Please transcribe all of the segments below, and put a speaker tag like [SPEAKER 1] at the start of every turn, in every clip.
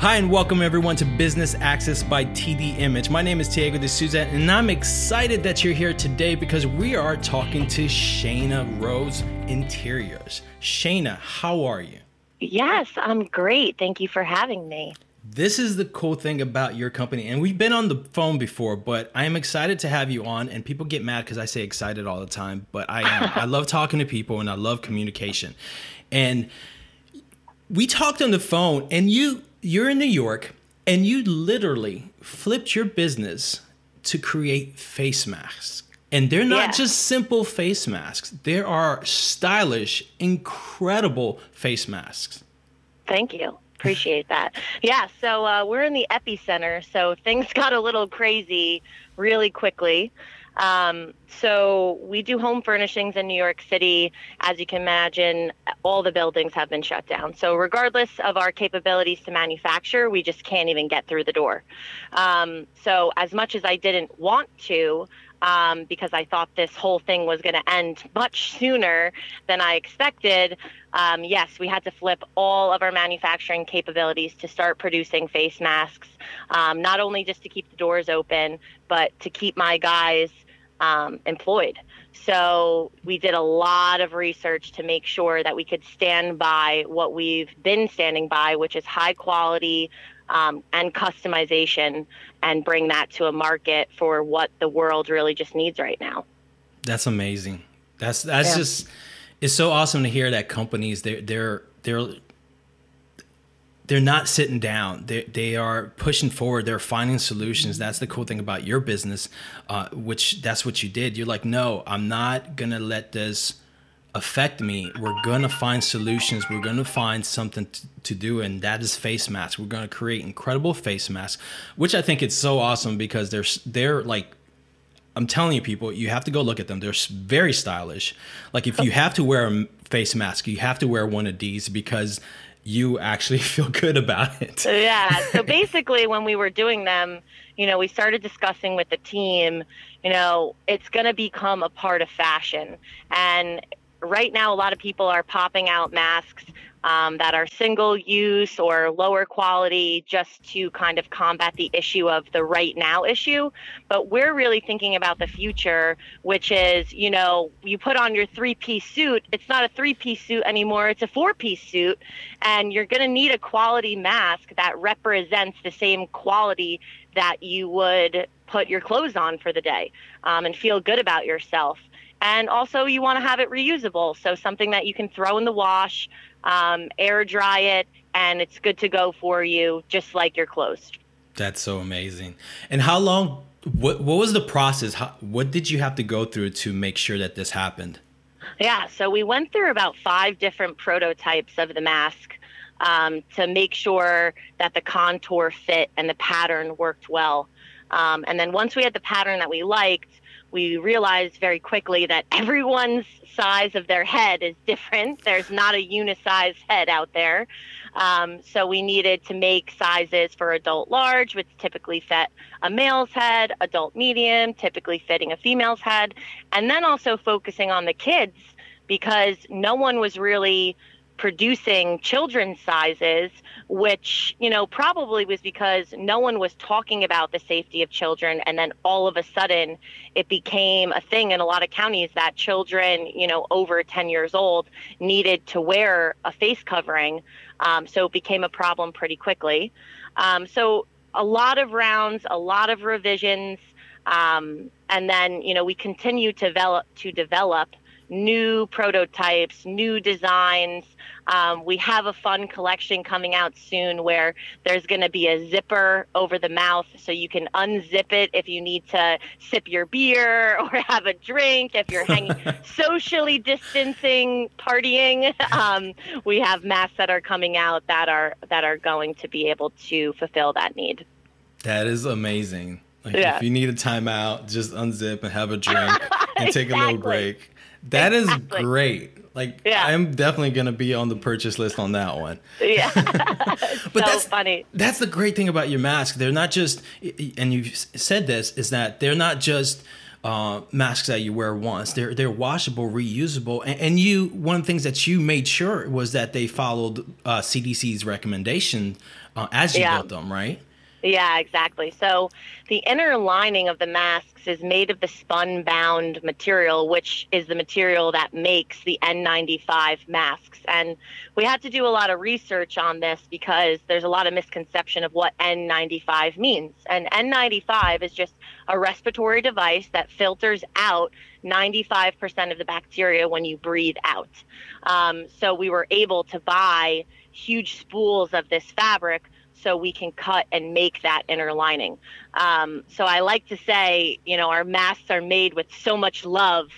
[SPEAKER 1] Hi, and welcome everyone to Business Access by TD Image. My name is Diego de Souza, and I'm excited that you're here today because we are talking to Shayna Rose Interiors. Shayna, how are you?
[SPEAKER 2] Yes, I'm great. Thank you for having me.
[SPEAKER 1] This is the cool thing about your company, and we've been on the phone before, but I am excited to have you on. And people get mad because I say excited all the time, but I am. I love talking to people and I love communication. And we talked on the phone, and you you're in New York and you literally flipped your business to create face masks. And they're not yeah. just simple face masks. There are stylish, incredible face masks.
[SPEAKER 2] Thank you. Appreciate that. Yeah, so uh, we're in the epicenter, so things got a little crazy really quickly. Um, so we do home furnishings in New York City. As you can imagine, all the buildings have been shut down. So regardless of our capabilities to manufacture, we just can't even get through the door. Um, so as much as I didn't want to, um, because I thought this whole thing was going to end much sooner than I expected. Um, yes, we had to flip all of our manufacturing capabilities to start producing face masks, um, not only just to keep the doors open, but to keep my guys um, employed. So we did a lot of research to make sure that we could stand by what we've been standing by, which is high quality um, and customization, and bring that to a market for what the world really just needs right now.
[SPEAKER 1] That's amazing. That's that's yeah. just it's so awesome to hear that companies they're they're they're they're not sitting down. They, they are pushing forward. They're finding solutions. That's the cool thing about your business, uh, which that's what you did. You're like, no, I'm not going to let this affect me. We're going to find solutions. We're going to find something to, to do. And that is face masks. We're going to create incredible face masks, which I think it's so awesome because they're, they're like, I'm telling you, people, you have to go look at them. They're very stylish. Like if you have to wear a face mask, you have to wear one of these because you actually feel good about it.
[SPEAKER 2] yeah. So basically, when we were doing them, you know, we started discussing with the team, you know, it's going to become a part of fashion. And right now, a lot of people are popping out masks um, that are single use or lower quality just to kind of combat the issue of the right now issue. But we're really thinking about the future, which is, you know, you put on your three piece suit, it's not a three piece suit anymore, it's a four piece suit. And you're going to need a quality mask that represents the same quality that you would put your clothes on for the day um, and feel good about yourself. And also, you want to have it reusable. So, something that you can throw in the wash, um, air dry it, and it's good to go for you, just like your clothes.
[SPEAKER 1] That's so amazing. And how long? What What was the process? How, what did you have to go through to make sure that this happened?
[SPEAKER 2] Yeah, so we went through about five different prototypes of the mask um, to make sure that the contour fit and the pattern worked well. Um, and then once we had the pattern that we liked, we realized very quickly that everyone's size of their head is different. There's not a unisized head out there. Um, so we needed to make sizes for adult large, which typically fit a male's head, adult medium, typically fitting a female's head, and then also focusing on the kids because no one was really producing children's sizes, which, you know, probably was because no one was talking about the safety of children. And then all of a sudden, it became a thing in a lot of counties that children, you know, over 10 years old needed to wear a face covering. Um, so it became a problem pretty quickly. Um, so a lot of rounds, a lot of revisions. Um, and then, you know, we continue to develop to develop new prototypes, new designs. Um, we have a fun collection coming out soon where there's going to be a zipper over the mouth so you can unzip it if you need to sip your beer or have a drink, if you're hanging socially distancing, partying. Um, we have masks that are coming out that are that are going to be able to fulfill that need.
[SPEAKER 1] That is amazing. Like yeah. if you need a timeout, just unzip and have a drink and take exactly. a little break. That exactly. is great. Like yeah. I'm definitely gonna be on the purchase list on that one.
[SPEAKER 2] Yeah, but so
[SPEAKER 1] that's
[SPEAKER 2] funny.
[SPEAKER 1] That's the great thing about your mask. They're not just, and you've said this, is that they're not just uh, masks that you wear once. They're they're washable, reusable, and, and, you one of the things that you made sure was that they followed uh, CDC's recommendation uh, as you yeah. built them, right?
[SPEAKER 2] Yeah, exactly. So the inner lining of the masks is made of the spunbond material, which is the material that makes the N95 masks. And we had to do a lot of research on this because there's a lot of misconception of what N95 means. And N95 is just a respiratory device that filters out 95% of the bacteria when you breathe out. Um, so we were able to buy huge spools of this fabric so we can cut and make that inner lining. Um, so I like to say, you know, our masks are made with so much love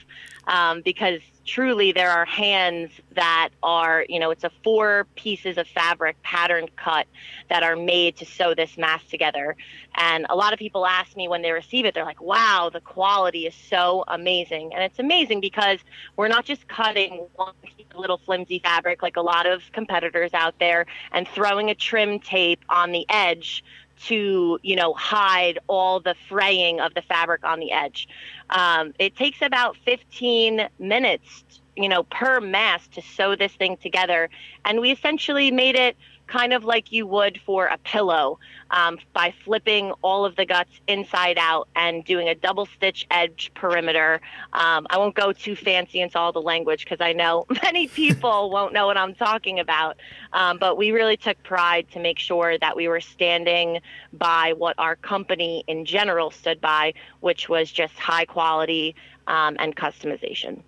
[SPEAKER 2] um, because truly there are hands that are, you know, it's a four pieces of fabric pattern cut that are made to sew this mask together. And a lot of people ask me when they receive it, they're like, wow, the quality is so amazing. And it's amazing because we're not just cutting one little flimsy fabric like a lot of competitors out there and throwing a trim tape on the edge to you know hide all the fraying of the fabric on the edge. Um, it takes about 15 minutes, you know, per mask to sew this thing together, and we essentially made it kind of like you would for a pillow um, by flipping all of the guts inside out and doing a double stitch edge perimeter. Um, I won't go too fancy into all the language because I know many people won't know what I'm talking about. Um, but we really took pride to make sure that we were standing by what our company in general stood by, which was just high quality um, and customization.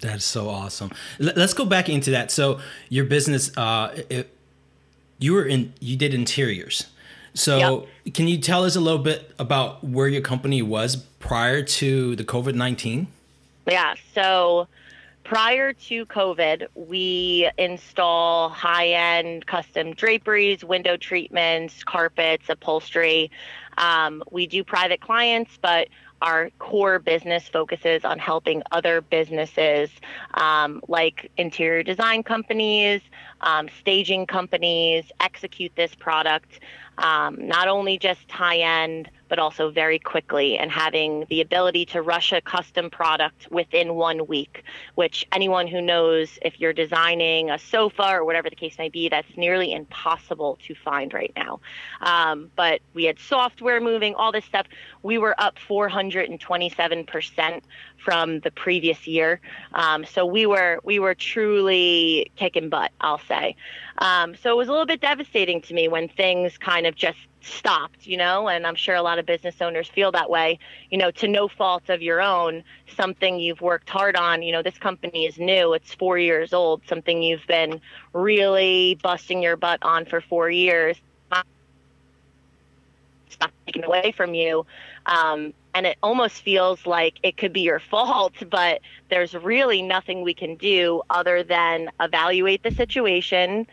[SPEAKER 1] That's so awesome. Let's go back into that. So your business, uh, it, you were in, you did interiors. So, yep. can you tell us a little bit about where your company was prior to the COVID 19?
[SPEAKER 2] Yeah. So, prior to COVID, we install high end custom draperies, window treatments, carpets, upholstery. Um, we do private clients, but our core business focuses on helping other businesses um, like interior design companies, um, staging companies execute this product um, not only just high end, but also very quickly, and having the ability to rush a custom product within one week, which anyone who knows if you're designing a sofa or whatever the case may be, that's nearly impossible to find right now. Um, but we had software moving, all this stuff. We were up 427% from the previous year. Um, so we were we were truly kicking butt, I'll say. Um, so it was a little bit devastating to me when things kind of just stopped, you know, and I'm sure a lot of business owners feel that way, you know, to no fault of your own, something you've worked hard on, you know, this company is new, it's four years old, something you've been really busting your butt on for four years. Stop taken away from you. Um, and it almost feels like it could be your fault, but there's really nothing we can do other than evaluate the situation,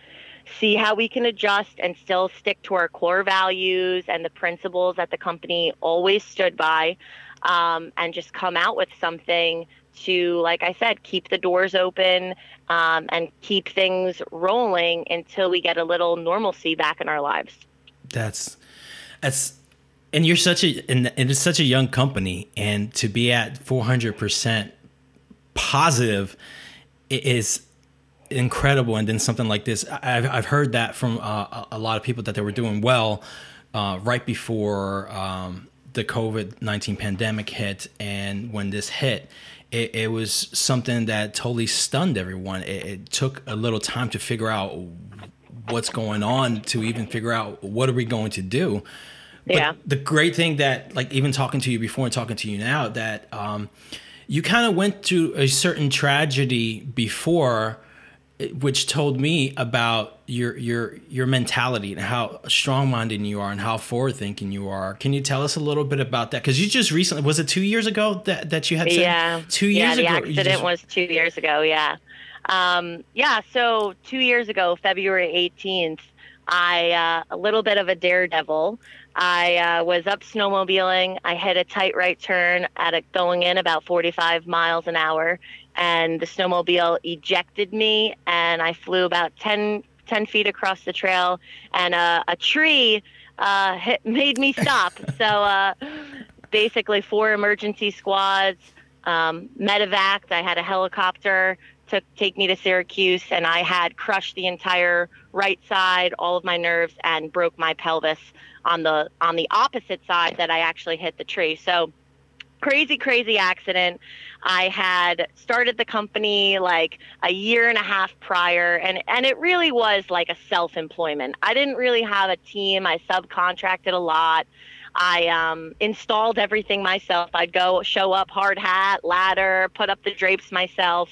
[SPEAKER 2] see how we can adjust and still stick to our core values and the principles that the company always stood by, um, and just come out with something to, like I said, keep the doors open um, and keep things rolling until we get a little normalcy back in our lives.
[SPEAKER 1] That's that's and you're such a and it's such a young company and to be at 400% positive is incredible and then something like this. I've, I've heard that from uh, a lot of people that they were doing well uh, right before um, the covid-19 pandemic hit and when this hit it, it was something that totally stunned everyone. It, it took a little time to figure out what's going on to even figure out what are we going to do. But yeah. the great thing that, like, even talking to you before and talking to you now, that um, you kind of went through a certain tragedy before, which told me about your your your mentality and how strong minded you are and how forward thinking you are. Can you tell us a little bit about that? Because you just recently was it two years ago that that you had said
[SPEAKER 2] yeah
[SPEAKER 1] two years
[SPEAKER 2] yeah,
[SPEAKER 1] the
[SPEAKER 2] ago. accident just, was two years ago. Yeah, um, yeah. So two years ago, February eighteenth. I uh, a little bit of a daredevil. I uh, was up snowmobiling. I hit a tight right turn at a, going in about 45 miles an hour, and the snowmobile ejected me, and I flew about 10, 10 feet across the trail, and uh, a tree uh, hit, made me stop. so uh, basically four emergency squads, um, medevac. I had a helicopter to take me to Syracuse, and I had crushed the entire right side, all of my nerves, and broke my pelvis on the on the opposite side that I actually hit the tree. So crazy, crazy accident. I had started the company like a year and a half prior, and, and it really was like a self employment. I didn't really have a team, I subcontracted a lot. I um, installed everything myself. I'd go show up, hard hat, ladder, put up the drapes myself.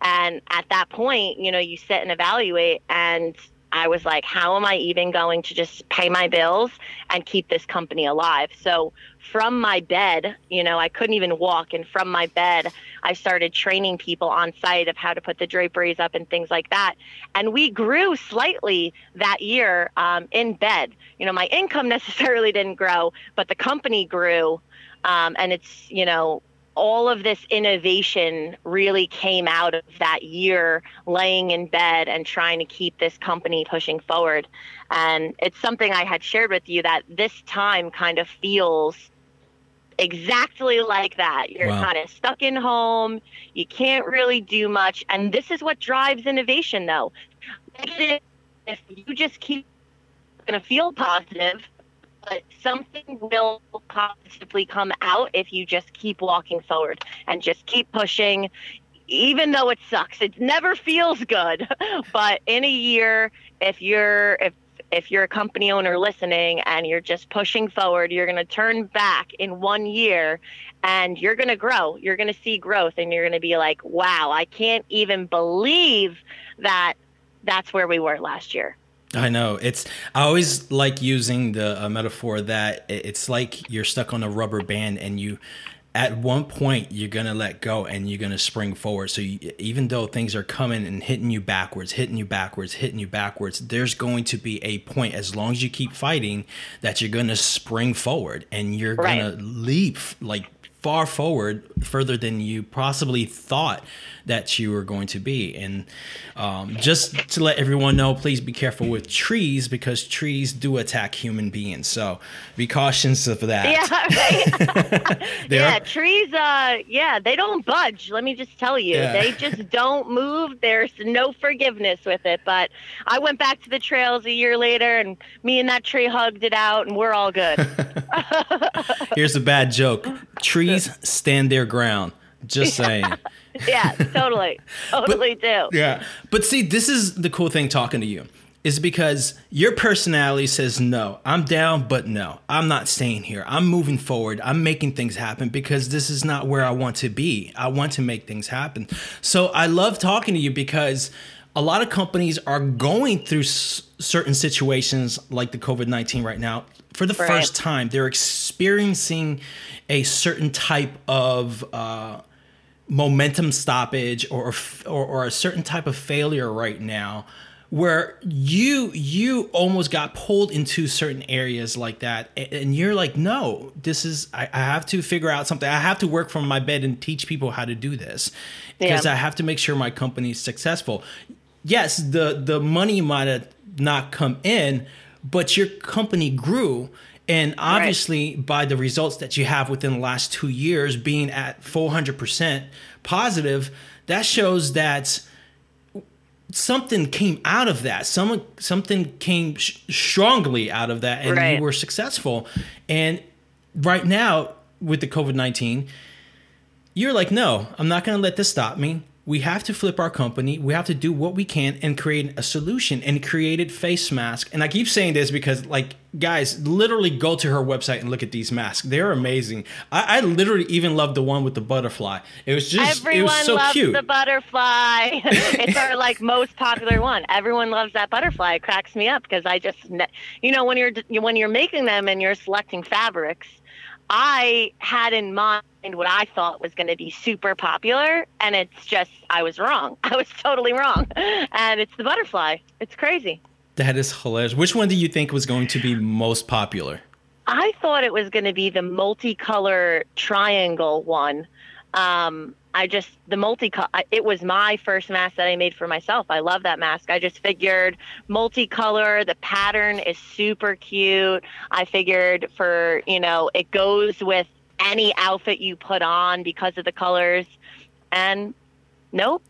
[SPEAKER 2] And at that point, you know, you sit and evaluate, and I was like, how am I even going to just pay my bills and keep this company alive? So from my bed, you know, I couldn't even walk. And from my bed, I started training people on site of how to put the draperies up and things like that. And we grew slightly that year um, in bed. You know, my income necessarily didn't grow, but the company grew. Um, and it's, you know, all of this innovation really came out of that year laying in bed and trying to keep this company pushing forward. And it's something I had shared with you that this time kind of feels exactly like that. You're wow. kind of stuck in home, you can't really do much. And this is what drives innovation, though. If you just keep going to feel positive, but something will positively come out if you just keep walking forward and just keep pushing even though it sucks it never feels good but in a year if you're if if you're a company owner listening and you're just pushing forward you're going to turn back in one year and you're going to grow you're going to see growth and you're going to be like wow i can't even believe that that's where we were last year
[SPEAKER 1] I know it's. I always like using the uh, metaphor that it's like you're stuck on a rubber band, and you, at one point, you're gonna let go and you're gonna spring forward. So you, even though things are coming and hitting you backwards, hitting you backwards, hitting you backwards, there's going to be a point as long as you keep fighting that you're gonna spring forward and you're right. gonna leap like far forward, further than you possibly thought that you were going to be. And um, just to let everyone know, please be careful with trees because trees do attack human beings. So be cautious of that.
[SPEAKER 2] Yeah, right. yeah, trees. Uh, yeah, they don't budge. Let me just tell you, yeah. they just don't move. There's no forgiveness with it. But I went back to the trails a year later, and me and that tree hugged it out, and we're all good.
[SPEAKER 1] Here's a bad joke: trees stand their ground. Just saying.
[SPEAKER 2] yeah, totally. Totally but, do.
[SPEAKER 1] Yeah. But see, this is the cool thing talking to you is because your personality says no. I'm down, but no. I'm not staying here. I'm moving forward. I'm making things happen because this is not where I want to be. I want to make things happen. So I love talking to you because a lot of companies are going through s- certain situations like the COVID 19 right now for the right. first time. They're experiencing a certain type of uh, momentum stoppage or, or, or a certain type of failure right now where you you almost got pulled into certain areas like that and you're like no this is I, I, have to figure out something i have to work from my bed and teach people how to do this because yeah. i have to make sure my company is successful yes the the money might have not come in but your company grew and obviously, right. by the results that you have within the last two years being at 400% positive, that shows that something came out of that. Someone, something came sh- strongly out of that, and right. you were successful. And right now, with the COVID 19, you're like, no, I'm not going to let this stop me we have to flip our company. We have to do what we can and create a solution and created face mask. And I keep saying this because, like, guys, literally go to her website and look at these masks. They're amazing. I, I literally even love the one with the butterfly. It was just,
[SPEAKER 2] everyone
[SPEAKER 1] it was so
[SPEAKER 2] loves
[SPEAKER 1] cute.
[SPEAKER 2] The butterfly. it's our like most popular one. Everyone loves that butterfly. It cracks me up because I just, you know, when you're when you're making them and you're selecting fabrics I had in mind what I thought was going to be super popular, and it's just I was wrong. I was totally wrong, and it's the butterfly. It's crazy.
[SPEAKER 1] That is hilarious. Which one do you think was going to be most popular?
[SPEAKER 2] I thought it was going to be the multicolor triangle one. Um, I just the multi it was my first mask that I made for myself. I love that mask. I just figured multicolor, the pattern is super cute. I figured for, you know, it goes with any outfit you put on because of the colors. And nope,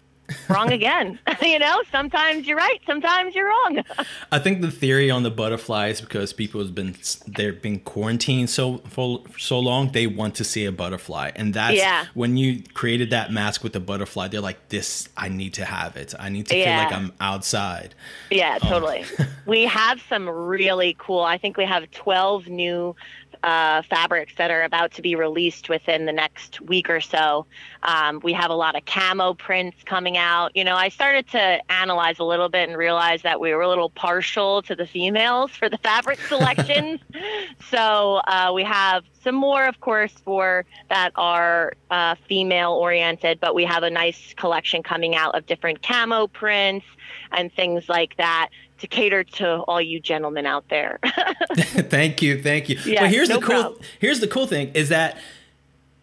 [SPEAKER 2] wrong again. you know, sometimes you're right, sometimes you're wrong.
[SPEAKER 1] I think the theory on the butterflies because people have been they've been quarantined so for so long, they want to see a butterfly, and that's yeah. when you created that mask with the butterfly. They're like, "This, I need to have it. I need to yeah. feel like I'm outside."
[SPEAKER 2] Yeah, um, totally. we have some really cool. I think we have 12 new uh, fabrics that are about to be released within the next week or so. Um, we have a lot of camo prints coming out. You know, I started to analyze a little bit and realize that we were a little partial to the females for the fabric selections. so uh, we have some more, of course, for that are uh, female oriented, but we have a nice collection coming out of different camo prints and things like that to cater to all you gentlemen out there.
[SPEAKER 1] thank you, thank you. Yeah, but here's no the cool problem. here's the cool thing is that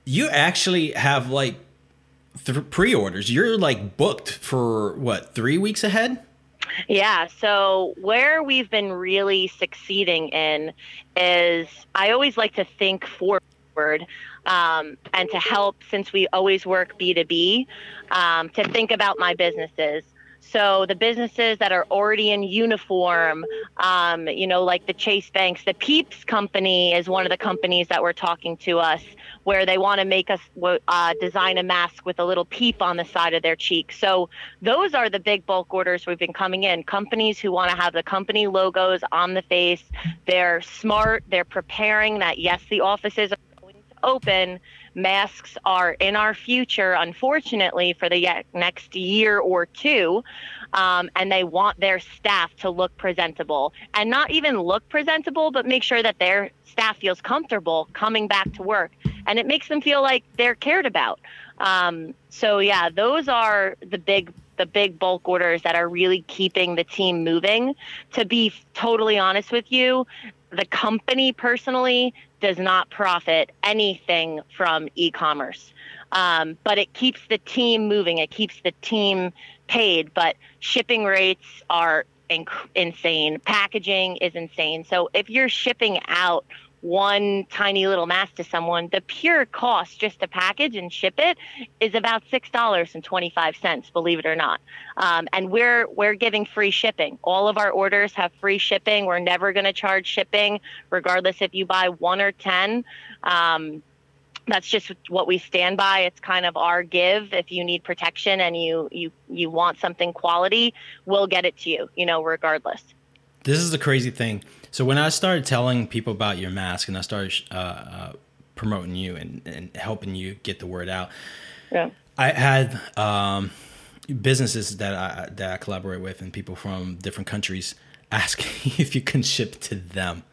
[SPEAKER 1] you actually have like th- pre-orders. You're like booked for what, 3 weeks ahead?
[SPEAKER 2] Yeah, so where we've been really succeeding in is I always like to think forward um, and to help, since we always work B2B, um, to think about my businesses. So the businesses that are already in uniform, um, you know, like the Chase Banks, the Peeps company is one of the companies that were talking to us where they want to make us uh, design a mask with a little peep on the side of their cheek. So those are the big bulk orders we've been coming in. Companies who want to have the company logos on the face. They're smart. They're preparing that, yes, the offices are going to open masks are in our future, unfortunately, for the next year or two. Um, and they want their staff to look presentable and not even look presentable, but make sure that their staff feels comfortable coming back to work. And it makes them feel like they're cared about. Um, so yeah, those are the big the big bulk orders that are really keeping the team moving. To be totally honest with you, the company personally does not profit anything from e-commerce. Um, but it keeps the team moving. It keeps the team paid. But shipping rates are inc- insane. Packaging is insane. So if you're shipping out one tiny little mask to someone, the pure cost just to package and ship it is about six dollars and twenty five cents. Believe it or not, um, and we're we're giving free shipping. All of our orders have free shipping. We're never going to charge shipping, regardless if you buy one or ten. Um, that's just what we stand by. It's kind of our give. If you need protection and you you you want something quality, we'll get it to you. You know, regardless.
[SPEAKER 1] This is the crazy thing so when I started telling people about your mask and I started uh, uh, promoting you and, and helping you get the word out, yeah. I had um, businesses that I that I collaborate with and people from different countries asking if you can ship to them.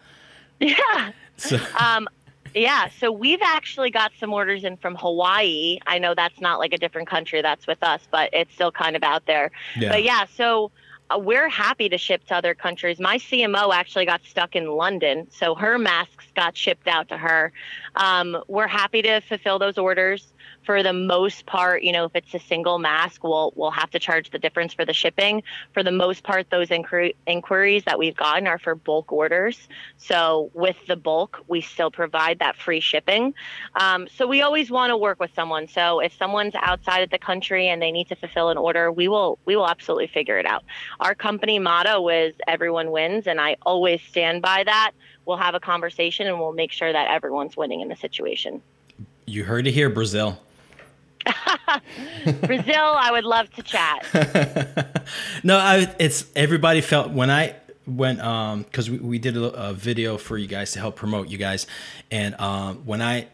[SPEAKER 2] Yeah. So. Um, yeah, so we've actually got some orders in from Hawaii. I know that's not like a different country that's with us, but it's still kind of out there. Yeah. But yeah, so we're happy to ship to other countries. My CMO actually got stuck in London, so her masks got shipped out to her. Um, we're happy to fulfill those orders for the most part, you know, if it's a single mask, we'll we'll have to charge the difference for the shipping. For the most part, those inquir- inquiries that we've gotten are for bulk orders. So with the bulk, we still provide that free shipping. Um, so we always want to work with someone. So if someone's outside of the country and they need to fulfill an order, we will we will absolutely figure it out. Our company motto is everyone wins, and I always stand by that. We'll have a conversation and we'll make sure that everyone's winning in the situation.
[SPEAKER 1] You heard it here, Brazil.
[SPEAKER 2] Brazil, I would love to chat.
[SPEAKER 1] no, I, it's everybody felt when I went um because we, we did a, a, video for you guys to help promote you guys, and um when I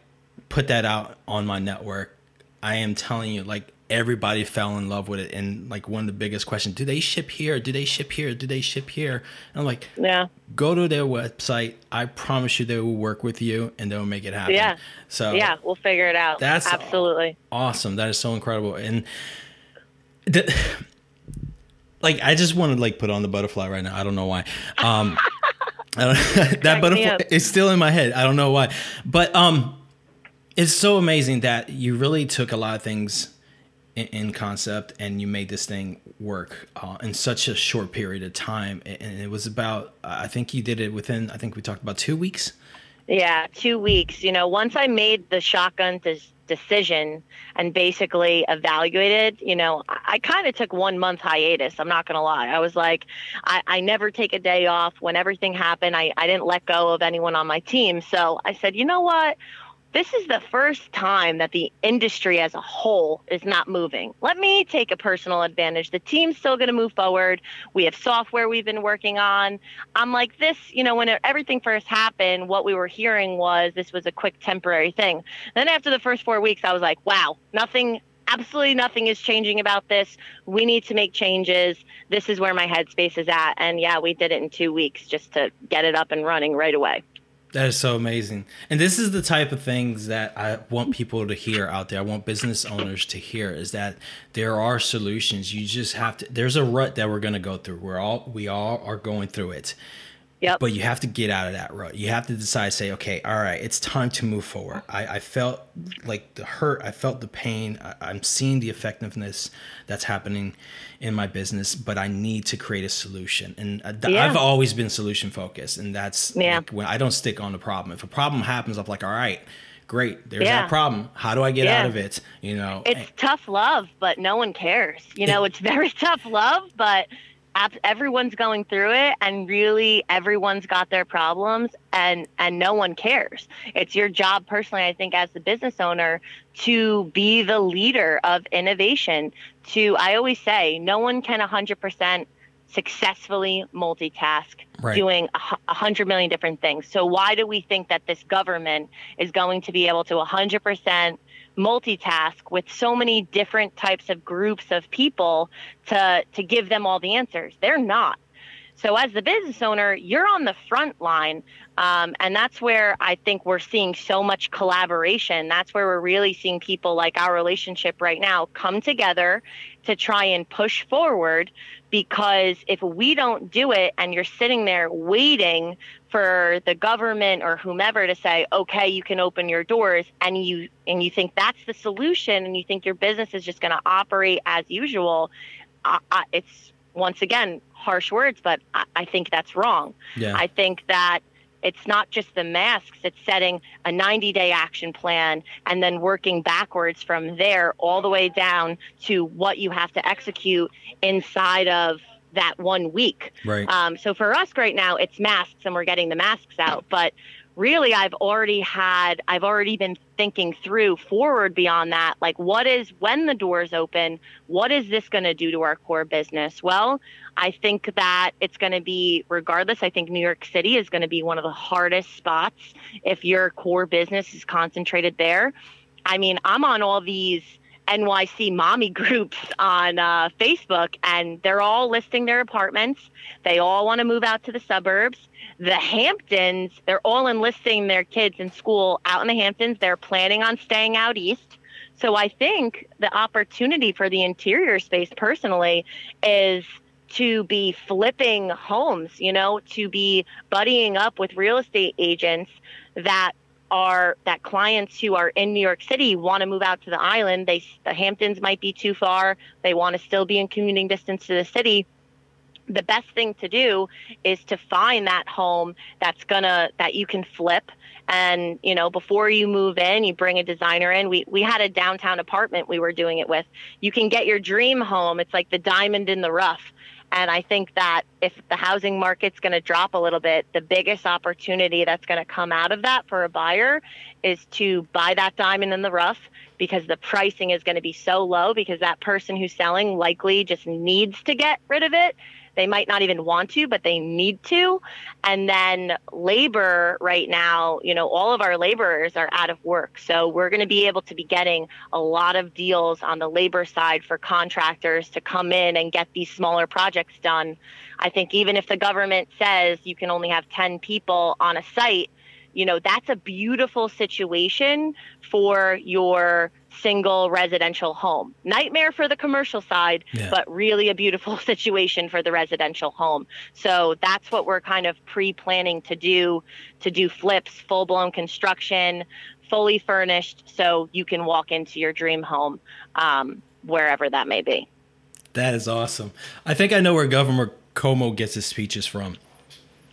[SPEAKER 1] put that out on my network, I am telling you like everybody fell in love with it. And like one of the biggest questions, do they ship here? Do they ship here? Do they ship here? And I'm like,
[SPEAKER 2] yeah,
[SPEAKER 1] go to their website. I promise you they will work with you and they'll make it happen.
[SPEAKER 2] Yeah.
[SPEAKER 1] So
[SPEAKER 2] yeah, we'll figure it out. That's absolutely
[SPEAKER 1] awesome. That is so incredible. And the, like, I just want to like put on the butterfly right now. I don't know why. Um, that butterfly is still in my head. I don't know why, but um, it's so amazing that you really took a lot of things in, concept and you made this thing work uh, in such a short period of time and it was about i think you did it within i think we talked about two weeks
[SPEAKER 2] Yeah, two weeks. You know, once I made the shotgun decision and basically evaluated, you know, I, I kind of took one month hiatus. I'm not going to lie. I was like, I, I never take a day off. When everything happened, I, I didn't let go of anyone on my team. So I said, you know what? This is the first time that the industry as a whole is not moving. Let me take a personal advantage. The team's still going to move forward. We have software we've been working on. I'm like, this, you know, when everything first happened, what we were hearing was this was a quick temporary thing. Then after the first four weeks, I was like, wow, nothing absolutely nothing is changing about this. We need to make changes. This is where my headspace is at. And yeah, we did it in two weeks just to get it up and running right away.
[SPEAKER 1] That is so amazing. And this is the type of things that I want people to hear out there. I want business owners to hear is that there are solutions. You just have to there's a rut that we're going to go through. We're all we all are going through it.
[SPEAKER 2] Yep.
[SPEAKER 1] But you have to get out of that rut. You have to decide, say, okay, all right, it's time to move forward. I, I felt like the hurt, I felt the pain. I, am seeing the effectiveness that's happening in my business, but I need to create a solution. And uh, yeah. I've always been solution focused, and that's yeah. like when I don't stick on the problem. If a problem happens, I'm like, all right, great there's yeah. that problem how do i get yeah. out of it you know
[SPEAKER 2] it's tough love but no one cares you know it's very tough love but everyone's going through it and really everyone's got their problems and and no one cares it's your job personally i think as the business owner to be the leader of innovation to i always say no one can 100% successfully multitask right. doing a, a hundred million different things so why do we think that this government is going to be able to 100% multitask with so many different types of groups of people to to give them all the answers. They're not. So as the business owner, you're on the front line, um, and that's where I think we're seeing so much collaboration. That's where we're really seeing people like our relationship right now come together to try and push forward. Because if we don't do it, and you're sitting there waiting for the government or whomever to say, okay, you can open your doors and you and you think that's the solution and you think your business is just going to operate as usual, it's once again harsh words, but I, I think that's wrong. Yeah. I think that it's not just the masks, it's setting a 90 day action plan and then working backwards from there all the way down to what you have to execute inside of that one week.
[SPEAKER 1] Right.
[SPEAKER 2] Um, so for us right now, it's masks and we're getting the masks out. But really, I've already had, I've already been thinking through forward beyond that. Like, what is, when the doors open, what is this going to do to our core business? Well, I think that it's going to be, regardless, I think New York City is going to be one of the hardest spots if your core business is concentrated there. I mean, I'm on all these NYC mommy groups on uh, Facebook, and they're all listing their apartments. They all want to move out to the suburbs. The Hamptons, they're all enlisting their kids in school out in the Hamptons. They're planning on staying out east. So I think the opportunity for the interior space personally is to be flipping homes, you know, to be buddying up with real estate agents that are that clients who are in New York City want to move out to the island. They the Hamptons might be too far. They want to still be in commuting distance to the city. The best thing to do is to find that home that's gonna that you can flip. And you know before you move in you bring a designer in. We we had a downtown apartment we were doing it with. You can get your dream home. It's like the diamond in the rough. And I think that if the housing market's going to drop a little bit, the biggest opportunity that's going to come out of that for a buyer is to buy that diamond in the rough because the pricing is going to be so low because that person who's selling likely just needs to get rid of it they might not even want to, but they need to. And then labor right now, you know, all of our laborers are out of work. So we're going to be able to be getting a lot of deals on the labor side for contractors to come in and get these smaller projects done. I think even if the government says you can only have 10 people on a site, you know, that's a beautiful situation for your single residential home. Nightmare for the commercial side, yeah. but really a beautiful situation for the residential home. So that's what we're kind of pre-planning to do to do flips, full-blown construction, fully furnished so you can walk into your dream home um, wherever that may be.
[SPEAKER 1] That is awesome. I think I know where Governor Cuomo gets his speeches from.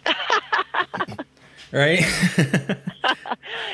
[SPEAKER 1] right?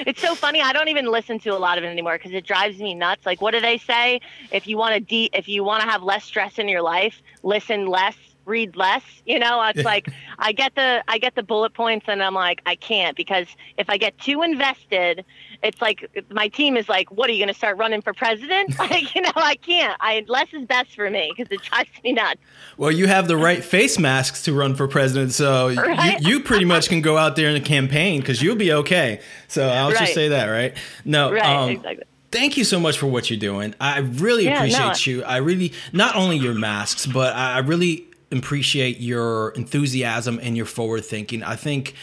[SPEAKER 2] it's so funny. I don't even listen to a lot of it anymore because it drives me nuts. Like, what do they say? If you want to de- if you want to have less stress in your life, listen less read less you know it's like i get the i get the bullet points and i'm like i can't because if i get too invested it's like my team is like what are you going to start running for president like you know i can't i less is best for me because it drives me nuts
[SPEAKER 1] well you have the right face masks to run for president so right? you, you pretty much can go out there in the campaign because you'll be okay so i'll right. just say that right no
[SPEAKER 2] right um, exactly
[SPEAKER 1] thank you so much for what you're doing. I really yeah, appreciate no. you. I really not only your masks, but I really appreciate your enthusiasm and your forward thinking. I think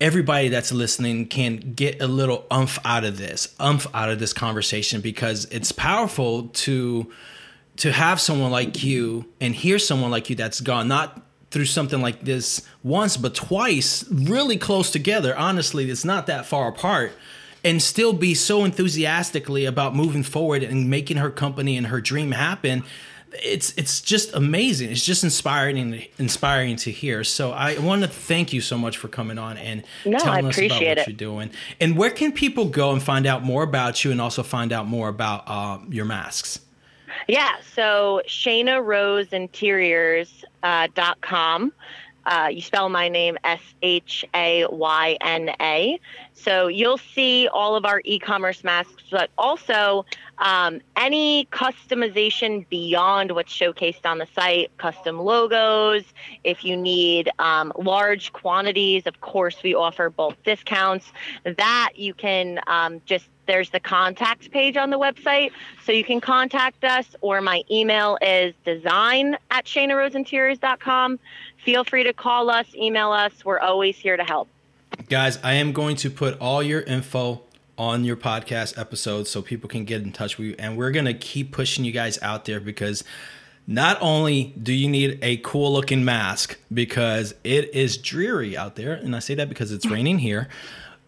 [SPEAKER 1] everybody that's listening can get a little umph out of this, umph out of this conversation because it's powerful to to have someone like you and hear someone like you that's gone not through something like this once but twice really close together honestly it's not that far apart and still be so enthusiastically about moving forward and making her company and her dream happen it's it's just amazing. It's just inspiring inspiring to hear. So I want to thank you so much for coming on and
[SPEAKER 2] no,
[SPEAKER 1] telling
[SPEAKER 2] us
[SPEAKER 1] about what
[SPEAKER 2] it.
[SPEAKER 1] you're doing. And where can people go and find out more about you and also find out more about uh, your masks?
[SPEAKER 2] Yeah, so Shayna Rose Interiors uh, dot com. Uh, you spell my name S H A Y N A. So you'll see all of our e commerce masks, but also um, any customization beyond what's showcased on the site, custom logos. If you need um, large quantities, of course, we offer bulk discounts. That you can um, just there's the contact page on the website. So you can contact us, or my email is design at ShaynaRoseInteriors.com feel free to call us, email us. We're always here to help.
[SPEAKER 1] Guys, I am going to put all your info on your podcast episodes so people can get in touch with you. And we're going to keep pushing you guys out there because not only do you need a cool looking mask because it is dreary out there, and I say that because it's raining here.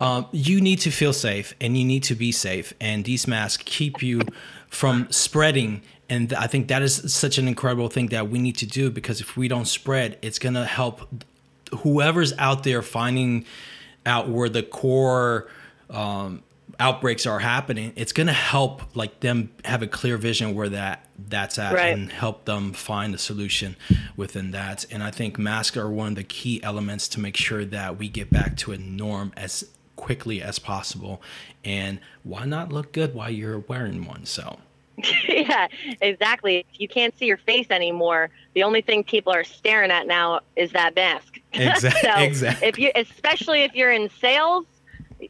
[SPEAKER 1] Um, you need to feel safe and you need to be safe. And these masks keep you from spreading and I think that is such an incredible thing that we need to do because if we don't spread, it's going to help whoever's out there finding out where the core um, outbreaks are happening. It's going to help like them have a clear vision where that that's at right. and help them find a solution within that. And I think masks are one of the key elements to make sure that we get back to a norm as quickly as possible. And why not look good while you're wearing one? So.
[SPEAKER 2] yeah, exactly. You can't see your face anymore. The only thing people are staring at now is that mask.
[SPEAKER 1] Exactly. so exactly.
[SPEAKER 2] If you, especially if you're in sales,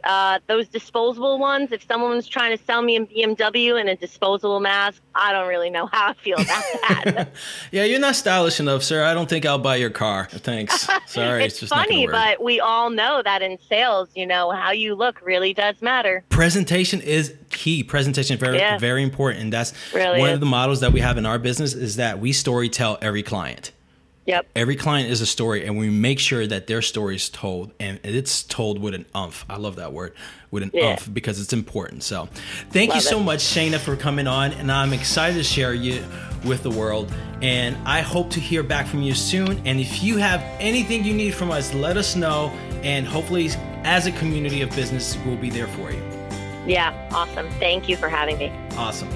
[SPEAKER 2] uh, those disposable ones. If someone's trying to sell me a BMW and a disposable mask, I don't really know how I feel about that.
[SPEAKER 1] yeah, you're not stylish enough, sir. I don't think I'll buy your car. Thanks. Sorry,
[SPEAKER 2] it's,
[SPEAKER 1] it's just
[SPEAKER 2] funny, but we all know that in sales, you know, how you look really does matter.
[SPEAKER 1] Presentation is key. Presentation is very yeah. very important, and that's really one is. of the models that we have in our business is that we story tell every client.
[SPEAKER 2] Yep.
[SPEAKER 1] Every client is a story, and we make sure that their story is told, and it's told with an umph. I love that word, with an yeah. umph, because it's important. So, thank love you so it. much, Shayna, for coming on, and I'm excited to share you with the world. And I hope to hear back from you soon. And if you have anything you need from us, let us know. And hopefully, as a community of business, we'll be there for you.
[SPEAKER 2] Yeah, awesome. Thank you for having me.
[SPEAKER 1] Awesome.